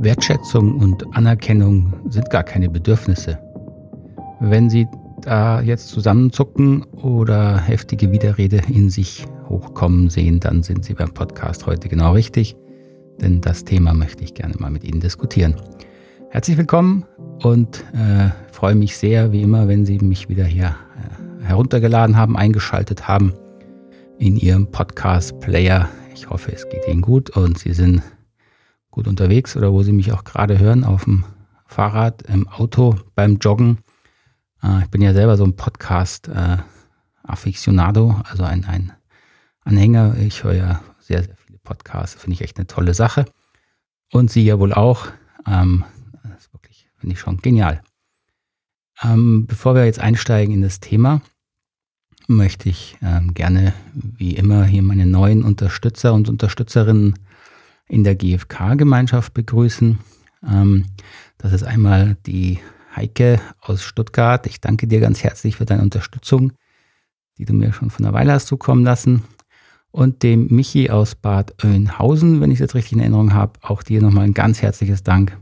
Wertschätzung und Anerkennung sind gar keine Bedürfnisse. Wenn Sie da jetzt zusammenzucken oder heftige Widerrede in sich hochkommen sehen, dann sind Sie beim Podcast heute genau richtig, denn das Thema möchte ich gerne mal mit Ihnen diskutieren. Herzlich willkommen und äh, freue mich sehr, wie immer, wenn Sie mich wieder hier äh, heruntergeladen haben, eingeschaltet haben in Ihrem Podcast-Player. Ich hoffe, es geht Ihnen gut und Sie sind gut unterwegs oder wo Sie mich auch gerade hören, auf dem Fahrrad, im Auto, beim Joggen. Äh, ich bin ja selber so ein Podcast-Afficionado, äh, also ein, ein Anhänger. Ich höre ja sehr, sehr viele Podcasts, finde ich echt eine tolle Sache. Und Sie ja wohl auch. Ähm, das ist wirklich, finde ich schon genial. Ähm, bevor wir jetzt einsteigen in das Thema, möchte ich ähm, gerne wie immer hier meine neuen Unterstützer und Unterstützerinnen in der GfK-Gemeinschaft begrüßen. Ähm, das ist einmal die Heike aus Stuttgart. Ich danke dir ganz herzlich für deine Unterstützung, die du mir schon von einer Weile hast zukommen lassen. Und dem Michi aus Bad Oeynhausen, wenn ich es jetzt richtig in Erinnerung habe, auch dir nochmal ein ganz herzliches Dank,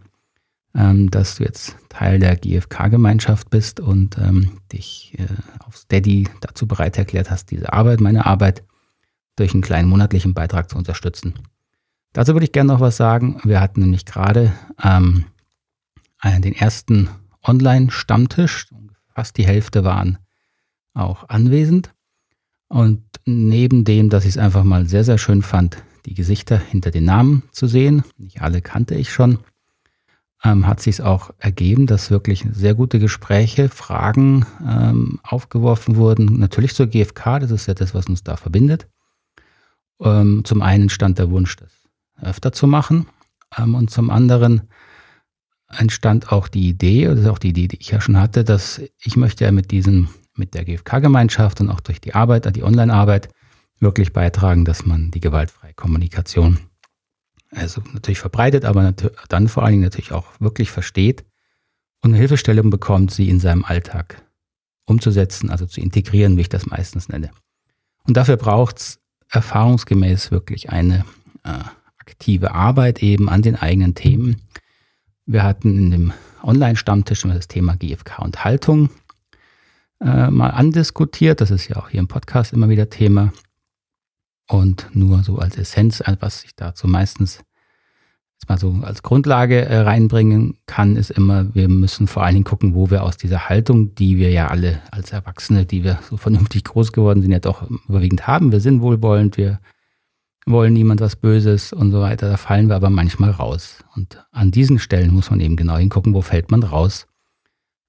ähm, dass du jetzt Teil der GfK-Gemeinschaft bist und ähm, dich äh, auf Steady dazu bereit erklärt hast, diese Arbeit, meine Arbeit, durch einen kleinen monatlichen Beitrag zu unterstützen. Dazu würde ich gerne noch was sagen. Wir hatten nämlich gerade ähm, den ersten Online-Stammtisch. Fast die Hälfte waren auch anwesend. Und neben dem, dass ich es einfach mal sehr, sehr schön fand, die Gesichter hinter den Namen zu sehen, nicht alle kannte ich schon, ähm, hat sich es auch ergeben, dass wirklich sehr gute Gespräche, Fragen ähm, aufgeworfen wurden. Natürlich zur GfK, das ist ja das, was uns da verbindet. Ähm, zum einen stand der Wunsch, das öfter zu machen. Ähm, und zum anderen entstand auch die Idee, das ist auch die Idee, die ich ja schon hatte, dass ich möchte ja mit diesem, mit der GfK-Gemeinschaft und auch durch die Arbeit, die Online-Arbeit, wirklich beitragen, dass man die gewaltfreie Kommunikation also natürlich verbreitet, aber dann vor allen Dingen natürlich auch wirklich versteht und eine Hilfestellung bekommt, sie in seinem Alltag umzusetzen, also zu integrieren, wie ich das meistens nenne. Und dafür braucht es erfahrungsgemäß wirklich eine äh, aktive Arbeit eben an den eigenen Themen. Wir hatten in dem Online-Stammtisch das Thema GFK und Haltung äh, mal andiskutiert. Das ist ja auch hier im Podcast immer wieder Thema. Und nur so als Essenz, was ich dazu meistens jetzt mal so als Grundlage äh, reinbringen kann, ist immer, wir müssen vor allen Dingen gucken, wo wir aus dieser Haltung, die wir ja alle als Erwachsene, die wir so vernünftig groß geworden sind, ja doch überwiegend haben. Wir sind wohlwollend, wir wollen niemand was Böses und so weiter. Da fallen wir aber manchmal raus. Und an diesen Stellen muss man eben genau hingucken, wo fällt man raus.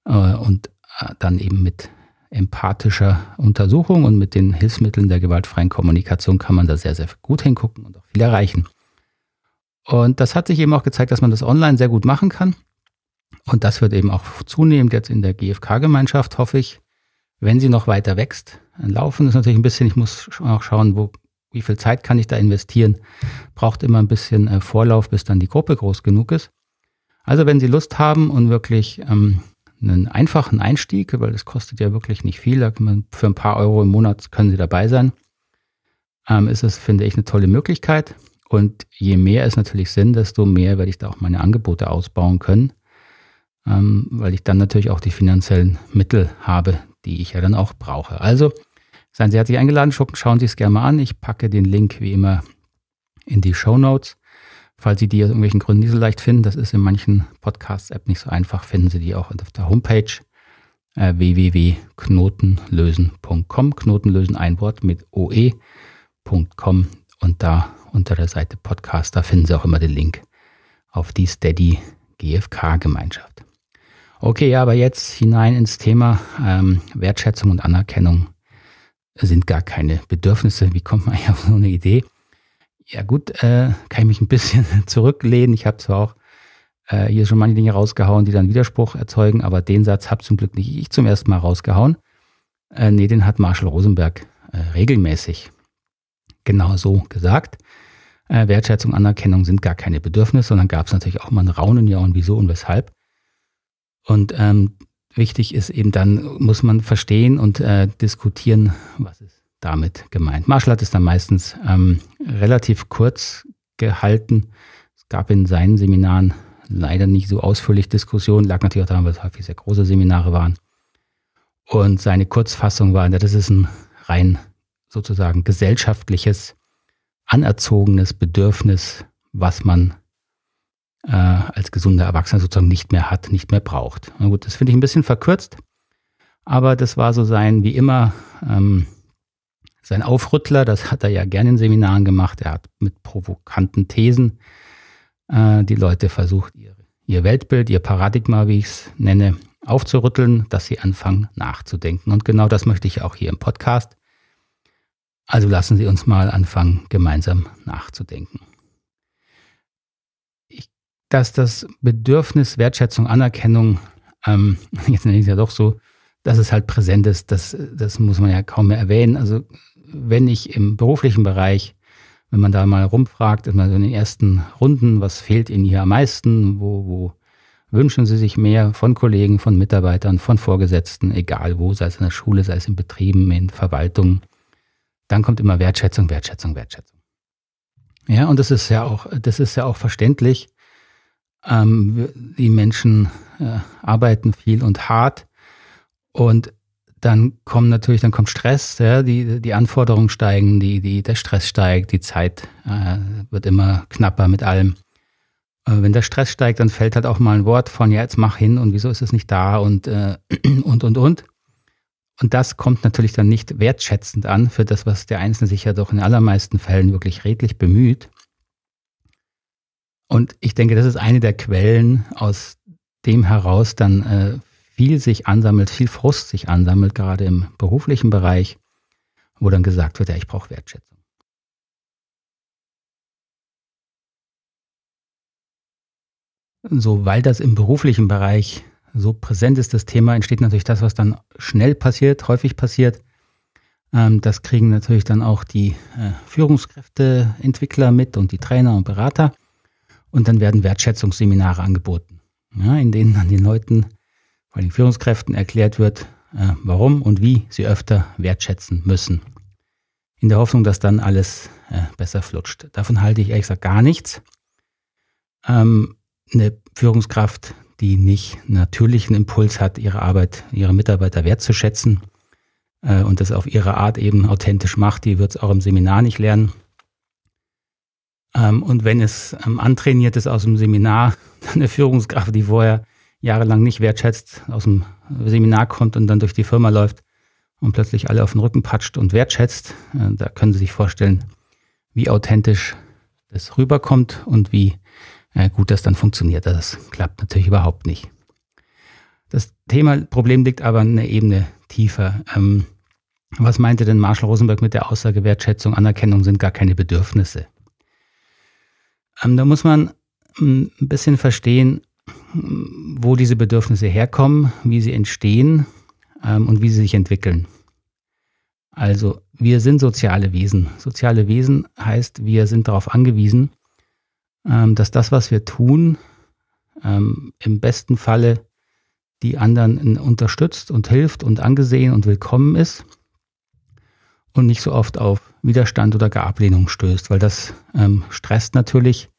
Äh, und äh, dann eben mit empathischer Untersuchung und mit den Hilfsmitteln der gewaltfreien Kommunikation kann man da sehr, sehr gut hingucken und auch viel erreichen. Und das hat sich eben auch gezeigt, dass man das online sehr gut machen kann. Und das wird eben auch zunehmend jetzt in der GfK-Gemeinschaft, hoffe ich, wenn sie noch weiter wächst. Laufen ist natürlich ein bisschen, ich muss auch schauen, wo wie viel Zeit kann ich da investieren? Braucht immer ein bisschen äh, Vorlauf, bis dann die Gruppe groß genug ist. Also wenn Sie Lust haben und wirklich ähm, einen einfachen Einstieg, weil das kostet ja wirklich nicht viel, für ein paar Euro im Monat können Sie dabei sein, ähm, ist es, finde ich, eine tolle Möglichkeit. Und je mehr es natürlich sind, desto mehr werde ich da auch meine Angebote ausbauen können, ähm, weil ich dann natürlich auch die finanziellen Mittel habe, die ich ja dann auch brauche. Also Seien Sie herzlich eingeladen, schauen Sie es gerne mal an. Ich packe den Link wie immer in die Show Notes. Falls Sie die aus irgendwelchen Gründen nicht so leicht finden, das ist in manchen Podcasts-App nicht so einfach, finden Sie die auch auf der Homepage äh, www.knotenlösen.com. Knotenlösen ein Wort mit oe.com und da unter der Seite Podcast, da finden Sie auch immer den Link auf die Steady GFK Gemeinschaft. Okay, aber jetzt hinein ins Thema ähm, Wertschätzung und Anerkennung sind gar keine Bedürfnisse. Wie kommt man eigentlich auf so eine Idee? Ja gut, äh, kann ich mich ein bisschen zurücklehnen. Ich habe zwar auch äh, hier schon manche Dinge rausgehauen, die dann Widerspruch erzeugen, aber den Satz habe zum Glück nicht ich zum ersten Mal rausgehauen. Äh, nee, den hat Marshall Rosenberg äh, regelmäßig genau so gesagt. Äh, Wertschätzung, Anerkennung sind gar keine Bedürfnisse, sondern gab es natürlich auch mal ein Raunen, ja und wieso und weshalb. Und ähm, wichtig ist eben dann, muss man verstehen und äh, diskutieren, was ist damit gemeint. Marshall hat es dann meistens ähm, relativ kurz gehalten. Es gab in seinen Seminaren leider nicht so ausführlich Diskussionen, lag natürlich auch daran, weil es häufig sehr große Seminare waren. Und seine Kurzfassung war, das ist ein rein sozusagen gesellschaftliches, anerzogenes Bedürfnis, was man äh, als gesunder Erwachsener sozusagen nicht mehr hat, nicht mehr braucht. Na gut, das finde ich ein bisschen verkürzt, aber das war so sein, wie immer, ähm, sein Aufrüttler, das hat er ja gerne in Seminaren gemacht. Er hat mit provokanten Thesen äh, die Leute versucht, ihr, ihr Weltbild, ihr Paradigma, wie ich es nenne, aufzurütteln, dass sie anfangen nachzudenken. Und genau das möchte ich auch hier im Podcast. Also lassen Sie uns mal anfangen, gemeinsam nachzudenken. Dass das Bedürfnis Wertschätzung, Anerkennung, ähm, jetzt nenne ich es ja doch so, dass es halt präsent ist, das, das muss man ja kaum mehr erwähnen. Also wenn ich im beruflichen Bereich, wenn man da mal rumfragt, immer so in den ersten Runden, was fehlt Ihnen hier am meisten, wo, wo wünschen Sie sich mehr von Kollegen, von Mitarbeitern, von Vorgesetzten, egal wo, sei es in der Schule, sei es in Betrieben, in Verwaltungen, dann kommt immer Wertschätzung, Wertschätzung, Wertschätzung. Ja, und das ist ja auch, das ist ja auch verständlich. Ähm, die Menschen äh, arbeiten viel und hart und dann kommt natürlich, dann kommt Stress, ja, die, die Anforderungen steigen, die, die, der Stress steigt, die Zeit äh, wird immer knapper mit allem. Äh, wenn der Stress steigt, dann fällt halt auch mal ein Wort von, ja, jetzt mach hin und wieso ist es nicht da und, äh, und, und, und. Und das kommt natürlich dann nicht wertschätzend an für das, was der Einzelne sich ja doch in allermeisten Fällen wirklich redlich bemüht. Und ich denke, das ist eine der Quellen, aus dem heraus dann äh, viel sich ansammelt, viel Frust sich ansammelt, gerade im beruflichen Bereich, wo dann gesagt wird, ja, ich brauche Wertschätzung. So, weil das im beruflichen Bereich so präsent ist, das Thema, entsteht natürlich das, was dann schnell passiert, häufig passiert. Ähm, das kriegen natürlich dann auch die äh, Führungskräfte, Entwickler mit und die Trainer und Berater. Und dann werden Wertschätzungsseminare angeboten, ja, in denen dann den Leuten bei den Führungskräften erklärt wird, äh, warum und wie sie öfter wertschätzen müssen. In der Hoffnung, dass dann alles äh, besser flutscht. Davon halte ich ehrlich gesagt gar nichts. Ähm, eine Führungskraft, die nicht natürlichen Impuls hat, ihre Arbeit, ihre Mitarbeiter wertzuschätzen äh, und das auf ihre Art eben authentisch macht, die wird es auch im Seminar nicht lernen. Ähm, und wenn es ähm, antrainiert ist aus dem Seminar, eine Führungskraft, die vorher jahrelang nicht wertschätzt, aus dem Seminar kommt und dann durch die Firma läuft und plötzlich alle auf den Rücken patscht und wertschätzt. Äh, da können Sie sich vorstellen, wie authentisch das rüberkommt und wie äh, gut das dann funktioniert. Das klappt natürlich überhaupt nicht. Das Thema Problem liegt aber eine Ebene tiefer. Ähm, was meinte denn Marshall Rosenberg mit der Aussage Wertschätzung, Anerkennung sind gar keine Bedürfnisse? Ähm, da muss man hm, ein bisschen verstehen, wo diese Bedürfnisse herkommen, wie sie entstehen ähm, und wie sie sich entwickeln. Also wir sind soziale Wesen. Soziale Wesen heißt, wir sind darauf angewiesen, ähm, dass das, was wir tun, ähm, im besten Falle die anderen unterstützt und hilft und angesehen und willkommen ist und nicht so oft auf Widerstand oder gar Ablehnung stößt, weil das ähm, stresst natürlich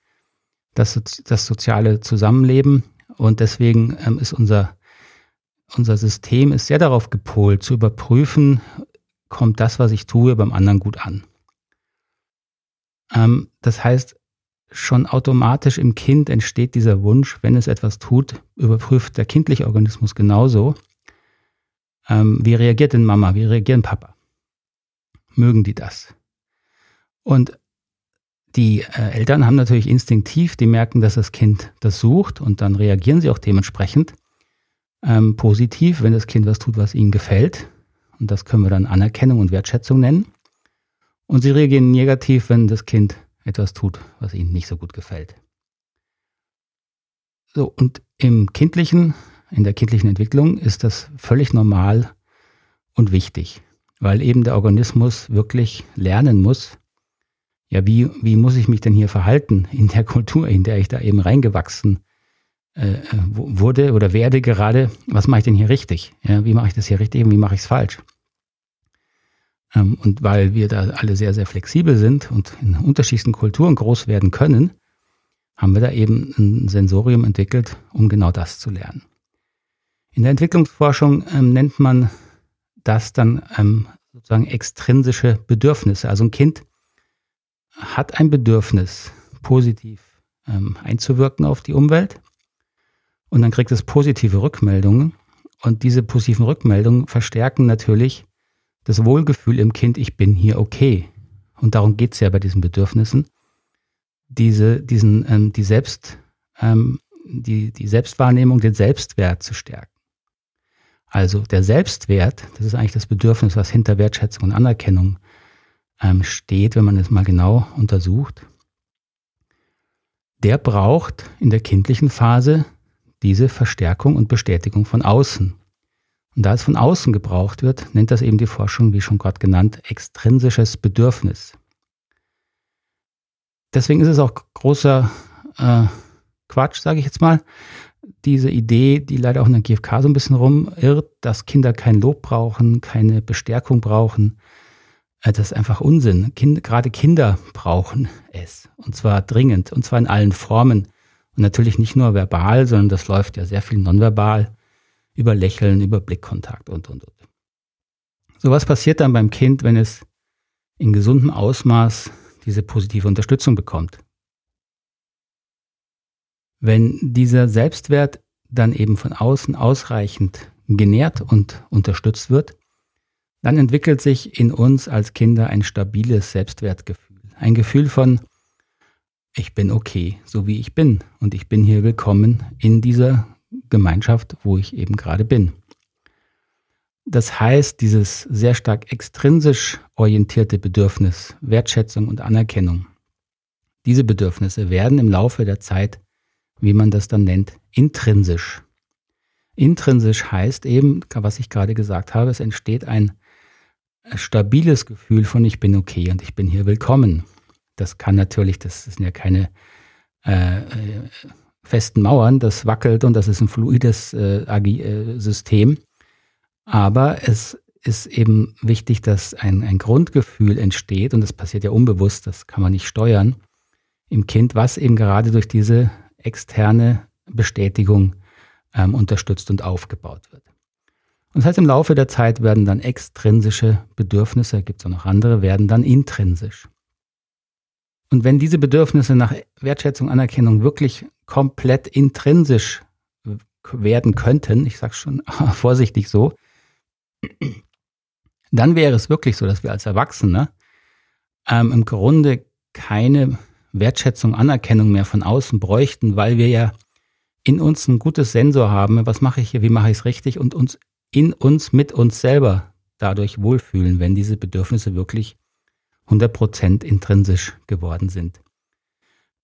das, das soziale Zusammenleben und deswegen ähm, ist unser, unser System ist sehr darauf gepolt, zu überprüfen, kommt das, was ich tue, beim anderen gut an. Ähm, das heißt, schon automatisch im Kind entsteht dieser Wunsch, wenn es etwas tut, überprüft der kindliche Organismus genauso. Ähm, wie reagiert denn Mama? Wie reagieren Papa? Mögen die das? Und die äh, Eltern haben natürlich instinktiv, die merken, dass das Kind das sucht und dann reagieren sie auch dementsprechend ähm, positiv, wenn das Kind was tut, was ihnen gefällt. Und das können wir dann Anerkennung und Wertschätzung nennen. Und sie reagieren negativ, wenn das Kind etwas tut, was ihnen nicht so gut gefällt. So, und im kindlichen, in der kindlichen Entwicklung ist das völlig normal und wichtig, weil eben der Organismus wirklich lernen muss, ja, wie, wie muss ich mich denn hier verhalten in der Kultur, in der ich da eben reingewachsen äh, äh wurde oder werde gerade? Was mache ich denn hier richtig? Ja, wie mache ich das hier richtig und wie mache ich es falsch? Ähm, und weil wir da alle sehr, sehr flexibel sind und in unterschiedlichsten Kulturen groß werden können, haben wir da eben ein Sensorium entwickelt, um genau das zu lernen. In der Entwicklungsforschung ähm, nennt man das dann ähm, sozusagen extrinsische Bedürfnisse. Also ein Kind hat ein Bedürfnis, positiv ähm, einzuwirken auf die Umwelt und dann kriegt es positive Rückmeldungen und diese positiven Rückmeldungen verstärken natürlich das Wohlgefühl im Kind, ich bin hier okay. Und darum geht es ja bei diesen Bedürfnissen, diese, diesen, ähm, die, Selbst, ähm, die, die Selbstwahrnehmung, den Selbstwert zu stärken. Also der Selbstwert, das ist eigentlich das Bedürfnis, was hinter Wertschätzung und Anerkennung ähm, steht, wenn man es mal genau untersucht. Der braucht in der kindlichen Phase diese Verstärkung und Bestätigung von außen. Und da es von außen gebraucht wird, nennt das eben die Forschung, wie schon gerade genannt, extrinsisches Bedürfnis. Deswegen ist es auch großer äh, Quatsch, sage ich jetzt mal, diese Idee, die leider auch in der GfK so ein bisschen rumirrt, dass Kinder kein Lob brauchen, keine Bestärkung brauchen. Äh, das ist einfach Unsinn. Kind, gerade Kinder brauchen es. Und zwar dringend. Und zwar in allen Formen. Und natürlich nicht nur verbal, sondern das läuft ja sehr viel nonverbal. Über Lächeln, über Blickkontakt und, und, und. So was passiert dann beim Kind, wenn es in gesundem Ausmaß diese positive Unterstützung bekommt. Wenn dieser Selbstwert dann eben von außen ausreichend genährt und unterstützt wird, dann entwickelt sich in uns als Kinder ein stabiles Selbstwertgefühl. Ein Gefühl von, ich bin okay, so wie ich bin und ich bin hier willkommen in dieser Gemeinschaft, wo ich eben gerade bin. Das heißt, dieses sehr stark extrinsisch orientierte Bedürfnis, Wertschätzung und Anerkennung, diese Bedürfnisse werden im Laufe der Zeit wie man das dann nennt, intrinsisch. Intrinsisch heißt eben, was ich gerade gesagt habe, es entsteht ein stabiles Gefühl von ich bin okay und ich bin hier willkommen. Das kann natürlich, das sind ja keine äh, festen Mauern, das wackelt und das ist ein fluides äh, äh, System. Aber es ist eben wichtig, dass ein, ein Grundgefühl entsteht und das passiert ja unbewusst, das kann man nicht steuern im Kind, was eben gerade durch diese externe Bestätigung ähm, unterstützt und aufgebaut wird. Und das heißt, im Laufe der Zeit werden dann extrinsische Bedürfnisse, gibt es auch noch andere, werden dann intrinsisch. Und wenn diese Bedürfnisse nach Wertschätzung, Anerkennung wirklich komplett intrinsisch werden könnten, ich sage schon vorsichtig so, dann wäre es wirklich so, dass wir als Erwachsene ähm, im Grunde keine Wertschätzung, Anerkennung mehr von außen bräuchten, weil wir ja in uns ein gutes Sensor haben, was mache ich hier, wie mache ich es richtig und uns in uns mit uns selber dadurch wohlfühlen, wenn diese Bedürfnisse wirklich 100% intrinsisch geworden sind.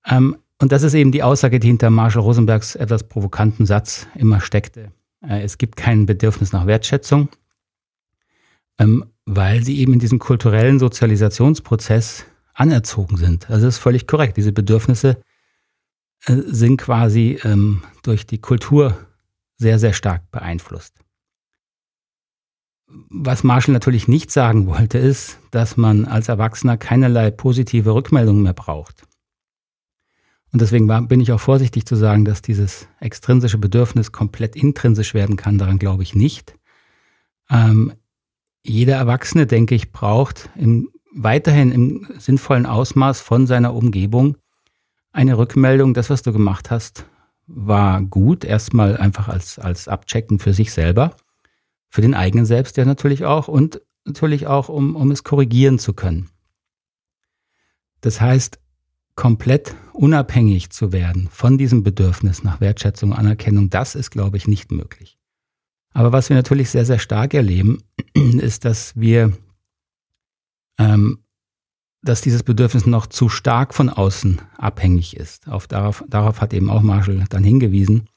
Ähm, und das ist eben die Aussage, die hinter Marshall Rosenbergs etwas provokanten Satz immer steckte. Äh, es gibt kein Bedürfnis nach Wertschätzung, ähm, weil sie eben in diesem kulturellen Sozialisationsprozess anerzogen sind. Also das ist völlig korrekt. Diese Bedürfnisse äh, sind quasi ähm, durch die Kultur sehr, sehr stark beeinflusst. Was Marshall natürlich nicht sagen wollte, ist, dass man als Erwachsener keinerlei positive Rückmeldungen mehr braucht. Und deswegen war, bin ich auch vorsichtig zu sagen, dass dieses extrinsische Bedürfnis komplett intrinsisch werden kann. Daran glaube ich nicht. Ähm, jeder Erwachsene, denke ich, braucht im weiterhin im sinnvollen Ausmaß von seiner Umgebung eine Rückmeldung, das, was du gemacht hast, war gut. Erstmal einfach als, als Abchecken für sich selber, für den eigenen Selbst ja natürlich auch und natürlich auch, um, um es korrigieren zu können. Das heißt, komplett unabhängig zu werden von diesem Bedürfnis nach Wertschätzung Anerkennung, das ist, glaube ich, nicht möglich. Aber was wir natürlich sehr, sehr stark erleben, ist, dass wir ähm, dass dieses Bedürfnis noch zu stark von außen abhängig ist. Auf darauf, darauf hat eben auch Marshall dann hingewiesen.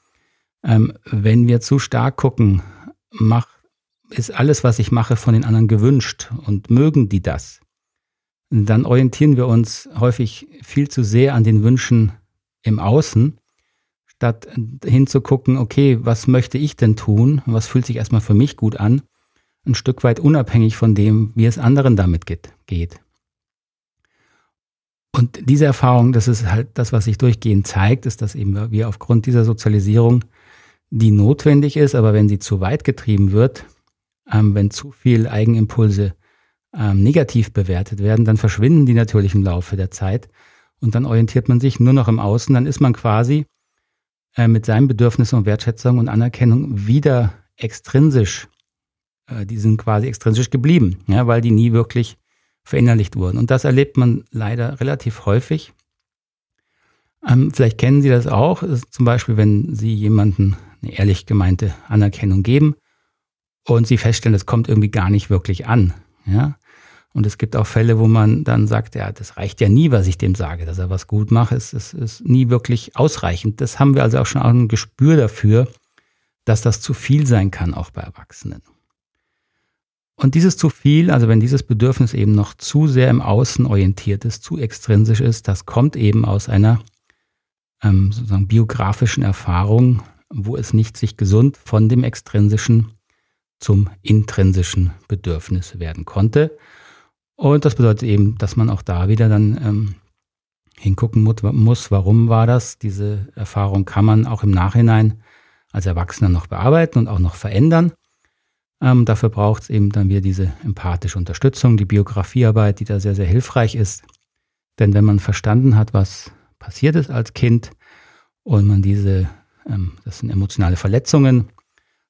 Ähm, wenn wir zu stark gucken, mach, ist alles, was ich mache, von den anderen gewünscht und mögen die das, dann orientieren wir uns häufig viel zu sehr an den Wünschen im Außen, statt hinzugucken, okay, was möchte ich denn tun? Was fühlt sich erstmal für mich gut an? Ein Stück weit unabhängig von dem, wie es anderen damit geht. Und diese Erfahrung, das ist halt das, was sich durchgehend zeigt, ist, dass eben wir aufgrund dieser Sozialisierung, die notwendig ist, aber wenn sie zu weit getrieben wird, ähm, wenn zu viel Eigenimpulse ähm, negativ bewertet werden, dann verschwinden die natürlich im Laufe der Zeit und dann orientiert man sich nur noch im Außen, dann ist man quasi äh, mit seinen Bedürfnissen und Wertschätzung und Anerkennung wieder extrinsisch, die sind quasi extrinsisch geblieben, ja, weil die nie wirklich verinnerlicht wurden. Und das erlebt man leider relativ häufig. Ähm, vielleicht kennen Sie das auch, zum Beispiel, wenn Sie jemanden eine ehrlich gemeinte Anerkennung geben und Sie feststellen, das kommt irgendwie gar nicht wirklich an. Ja? Und es gibt auch Fälle, wo man dann sagt, ja, das reicht ja nie, was ich dem sage, dass er was gut macht. Es, es ist nie wirklich ausreichend. Das haben wir also auch schon ein Gespür dafür, dass das zu viel sein kann, auch bei Erwachsenen. Und dieses zu viel, also wenn dieses Bedürfnis eben noch zu sehr im Außen orientiert ist, zu extrinsisch ist, das kommt eben aus einer ähm, sozusagen biografischen Erfahrung, wo es nicht sich gesund von dem extrinsischen zum intrinsischen Bedürfnis werden konnte. Und das bedeutet eben, dass man auch da wieder dann ähm, hingucken muss, warum war das. Diese Erfahrung kann man auch im Nachhinein als Erwachsener noch bearbeiten und auch noch verändern. Ähm, dafür braucht es eben dann wieder diese empathische Unterstützung, die Biografiearbeit, die da sehr, sehr hilfreich ist. Denn wenn man verstanden hat, was passiert ist als Kind und man diese, ähm, das sind emotionale Verletzungen,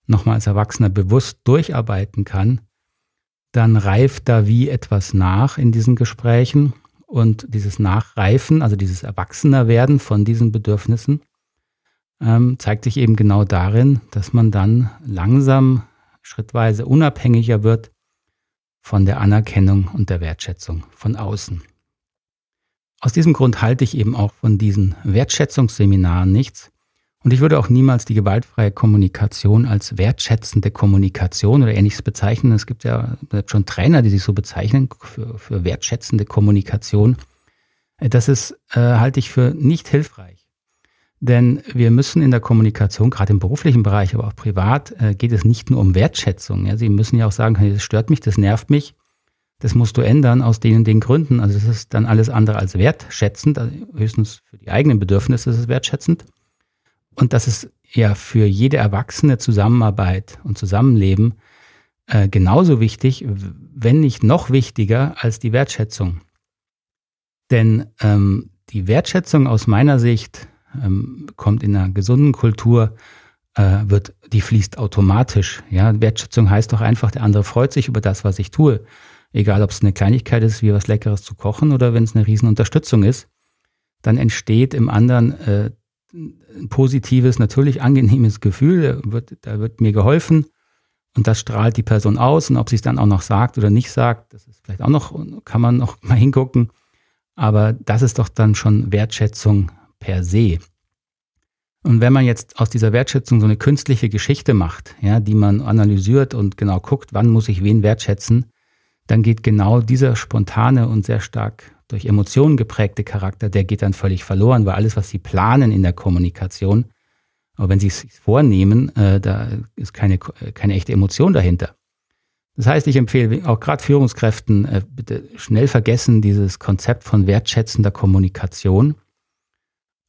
nochmal als Erwachsener bewusst durcharbeiten kann, dann reift da wie etwas nach in diesen Gesprächen und dieses Nachreifen, also dieses Erwachsenerwerden von diesen Bedürfnissen, ähm, zeigt sich eben genau darin, dass man dann langsam, schrittweise unabhängiger wird von der Anerkennung und der Wertschätzung von außen. Aus diesem Grund halte ich eben auch von diesen Wertschätzungsseminaren nichts, und ich würde auch niemals die gewaltfreie Kommunikation als wertschätzende Kommunikation oder ähnliches bezeichnen. Es gibt ja schon Trainer, die sich so bezeichnen für, für wertschätzende Kommunikation. Das ist, äh, halte ich für nicht hilfreich. Denn wir müssen in der Kommunikation, gerade im beruflichen Bereich, aber auch privat, äh, geht es nicht nur um Wertschätzung. Sie müssen ja auch sagen, das stört mich, das nervt mich. Das musst du ändern aus den und den Gründen. Also das ist dann alles andere als wertschätzend. Also höchstens für die eigenen Bedürfnisse ist es wertschätzend. Und das ist ja für jede erwachsene Zusammenarbeit und Zusammenleben äh, genauso wichtig, wenn nicht noch wichtiger als die Wertschätzung. Denn ähm, die Wertschätzung aus meiner Sicht ähm, kommt in einer gesunden Kultur, äh, wird, die fließt automatisch. Ja, Wertschätzung heißt doch einfach, der andere freut sich über das, was ich tue. Egal, ob es eine Kleinigkeit ist, wie was Leckeres zu kochen oder wenn es eine Riesenunterstützung ist, dann entsteht im anderen äh, ein positives, natürlich angenehmes Gefühl. Da wird, da wird mir geholfen und das strahlt die Person aus. Und ob sie es dann auch noch sagt oder nicht sagt, das ist vielleicht auch noch, kann man noch mal hingucken. Aber das ist doch dann schon Wertschätzung per se. Und wenn man jetzt aus dieser Wertschätzung so eine künstliche Geschichte macht, ja, die man analysiert und genau guckt, wann muss ich wen wertschätzen, dann geht genau dieser spontane und sehr stark durch Emotionen geprägte Charakter, der geht dann völlig verloren, weil alles, was sie planen in der Kommunikation, aber wenn sie es vornehmen, äh, da ist keine, keine echte Emotion dahinter. Das heißt, ich empfehle auch gerade Führungskräften, äh, bitte schnell vergessen dieses Konzept von wertschätzender Kommunikation.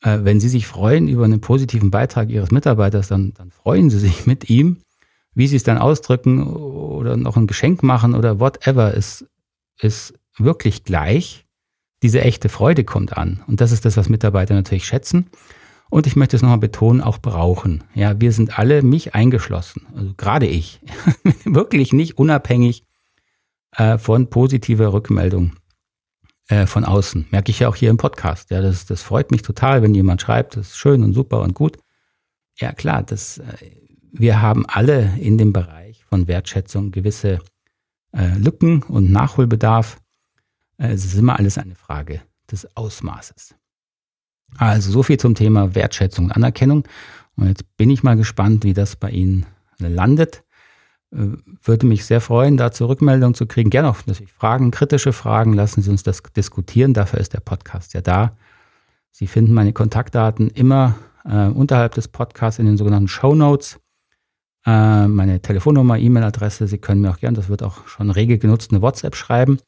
Äh, wenn Sie sich freuen über einen positiven Beitrag Ihres Mitarbeiters, dann, dann freuen Sie sich mit ihm. Wie Sie es dann ausdrücken oder noch ein Geschenk machen oder whatever, ist, ist wirklich gleich diese echte Freude kommt an. Und das ist das, was Mitarbeiter natürlich schätzen. Und ich möchte es nochmal betonen, auch brauchen. Ja, wir sind alle, mich eingeschlossen, also gerade ich, wirklich nicht unabhängig äh, von positiver Rückmeldung äh, von außen. Merke ich ja auch hier im Podcast. Ja, das, das freut mich total, wenn jemand schreibt, das ist schön und super und gut. Ja, klar, das, äh, wir haben alle in dem Bereich von Wertschätzung gewisse äh, Lücken und Nachholbedarf. Äh, es ist immer alles eine Frage des Ausmaßes. Also so viel zum Thema Wertschätzung und Anerkennung. Und jetzt bin ich mal gespannt, wie das bei Ihnen landet. Äh, würde mich sehr freuen, da zur Rückmeldung zu kriegen. Gerne auch natürlich Fragen, kritische Fragen. Lassen Sie uns das diskutieren. Dafür ist der Podcast ja da. Sie finden meine Kontaktdaten immer äh, unterhalb des Podcasts in den sogenannten Show Notes. Äh, meine Telefonnummer, E-Mail-Adresse. Sie können mir auch gerne, das wird auch schon rege genutzt, eine WhatsApp schreiben.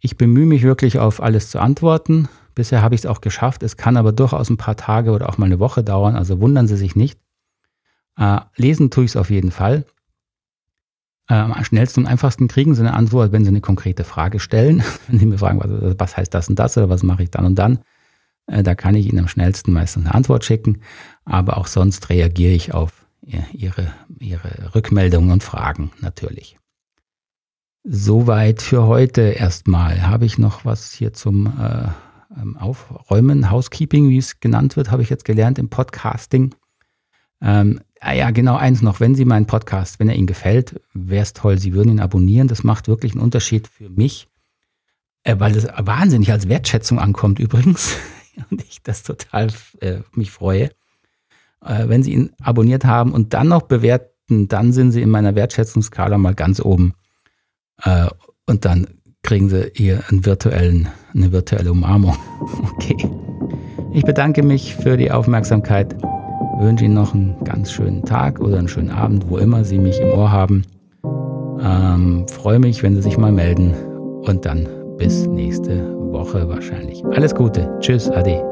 Ich bemühe mich wirklich auf alles zu antworten. Bisher habe ich es auch geschafft. Es kann aber durchaus ein paar Tage oder auch mal eine Woche dauern. Also wundern Sie sich nicht. Äh, lesen tue ich es auf jeden Fall. Äh, am schnellsten und einfachsten kriegen Sie eine Antwort, wenn Sie eine konkrete Frage stellen. wenn Sie mir fragen, was, was heißt das und das oder was mache ich dann und dann. Äh, da kann ich Ihnen am schnellsten meistens eine Antwort schicken. Aber auch sonst reagiere ich auf Ihre, Ihre Rückmeldungen und Fragen natürlich. Soweit für heute erstmal. Habe ich noch was hier zum äh, ähm, Aufräumen, Housekeeping, wie es genannt wird, habe ich jetzt gelernt im Podcasting. Ähm, ah ja, genau eins noch. Wenn Sie meinen Podcast, wenn er Ihnen gefällt, wäre es toll, Sie würden ihn abonnieren. Das macht wirklich einen Unterschied für mich, äh, weil es wahnsinnig als Wertschätzung ankommt übrigens. und ich das total äh, mich freue. Äh, wenn Sie ihn abonniert haben und dann noch bewerten, dann sind Sie in meiner Wertschätzungsskala mal ganz oben. Äh, und dann kriegen Sie hier einen virtuellen, eine virtuelle Umarmung. Okay. Ich bedanke mich für die Aufmerksamkeit. Wünsche Ihnen noch einen ganz schönen Tag oder einen schönen Abend, wo immer Sie mich im Ohr haben. Ähm, freue mich, wenn Sie sich mal melden. Und dann bis nächste Woche wahrscheinlich. Alles Gute. Tschüss, Ade.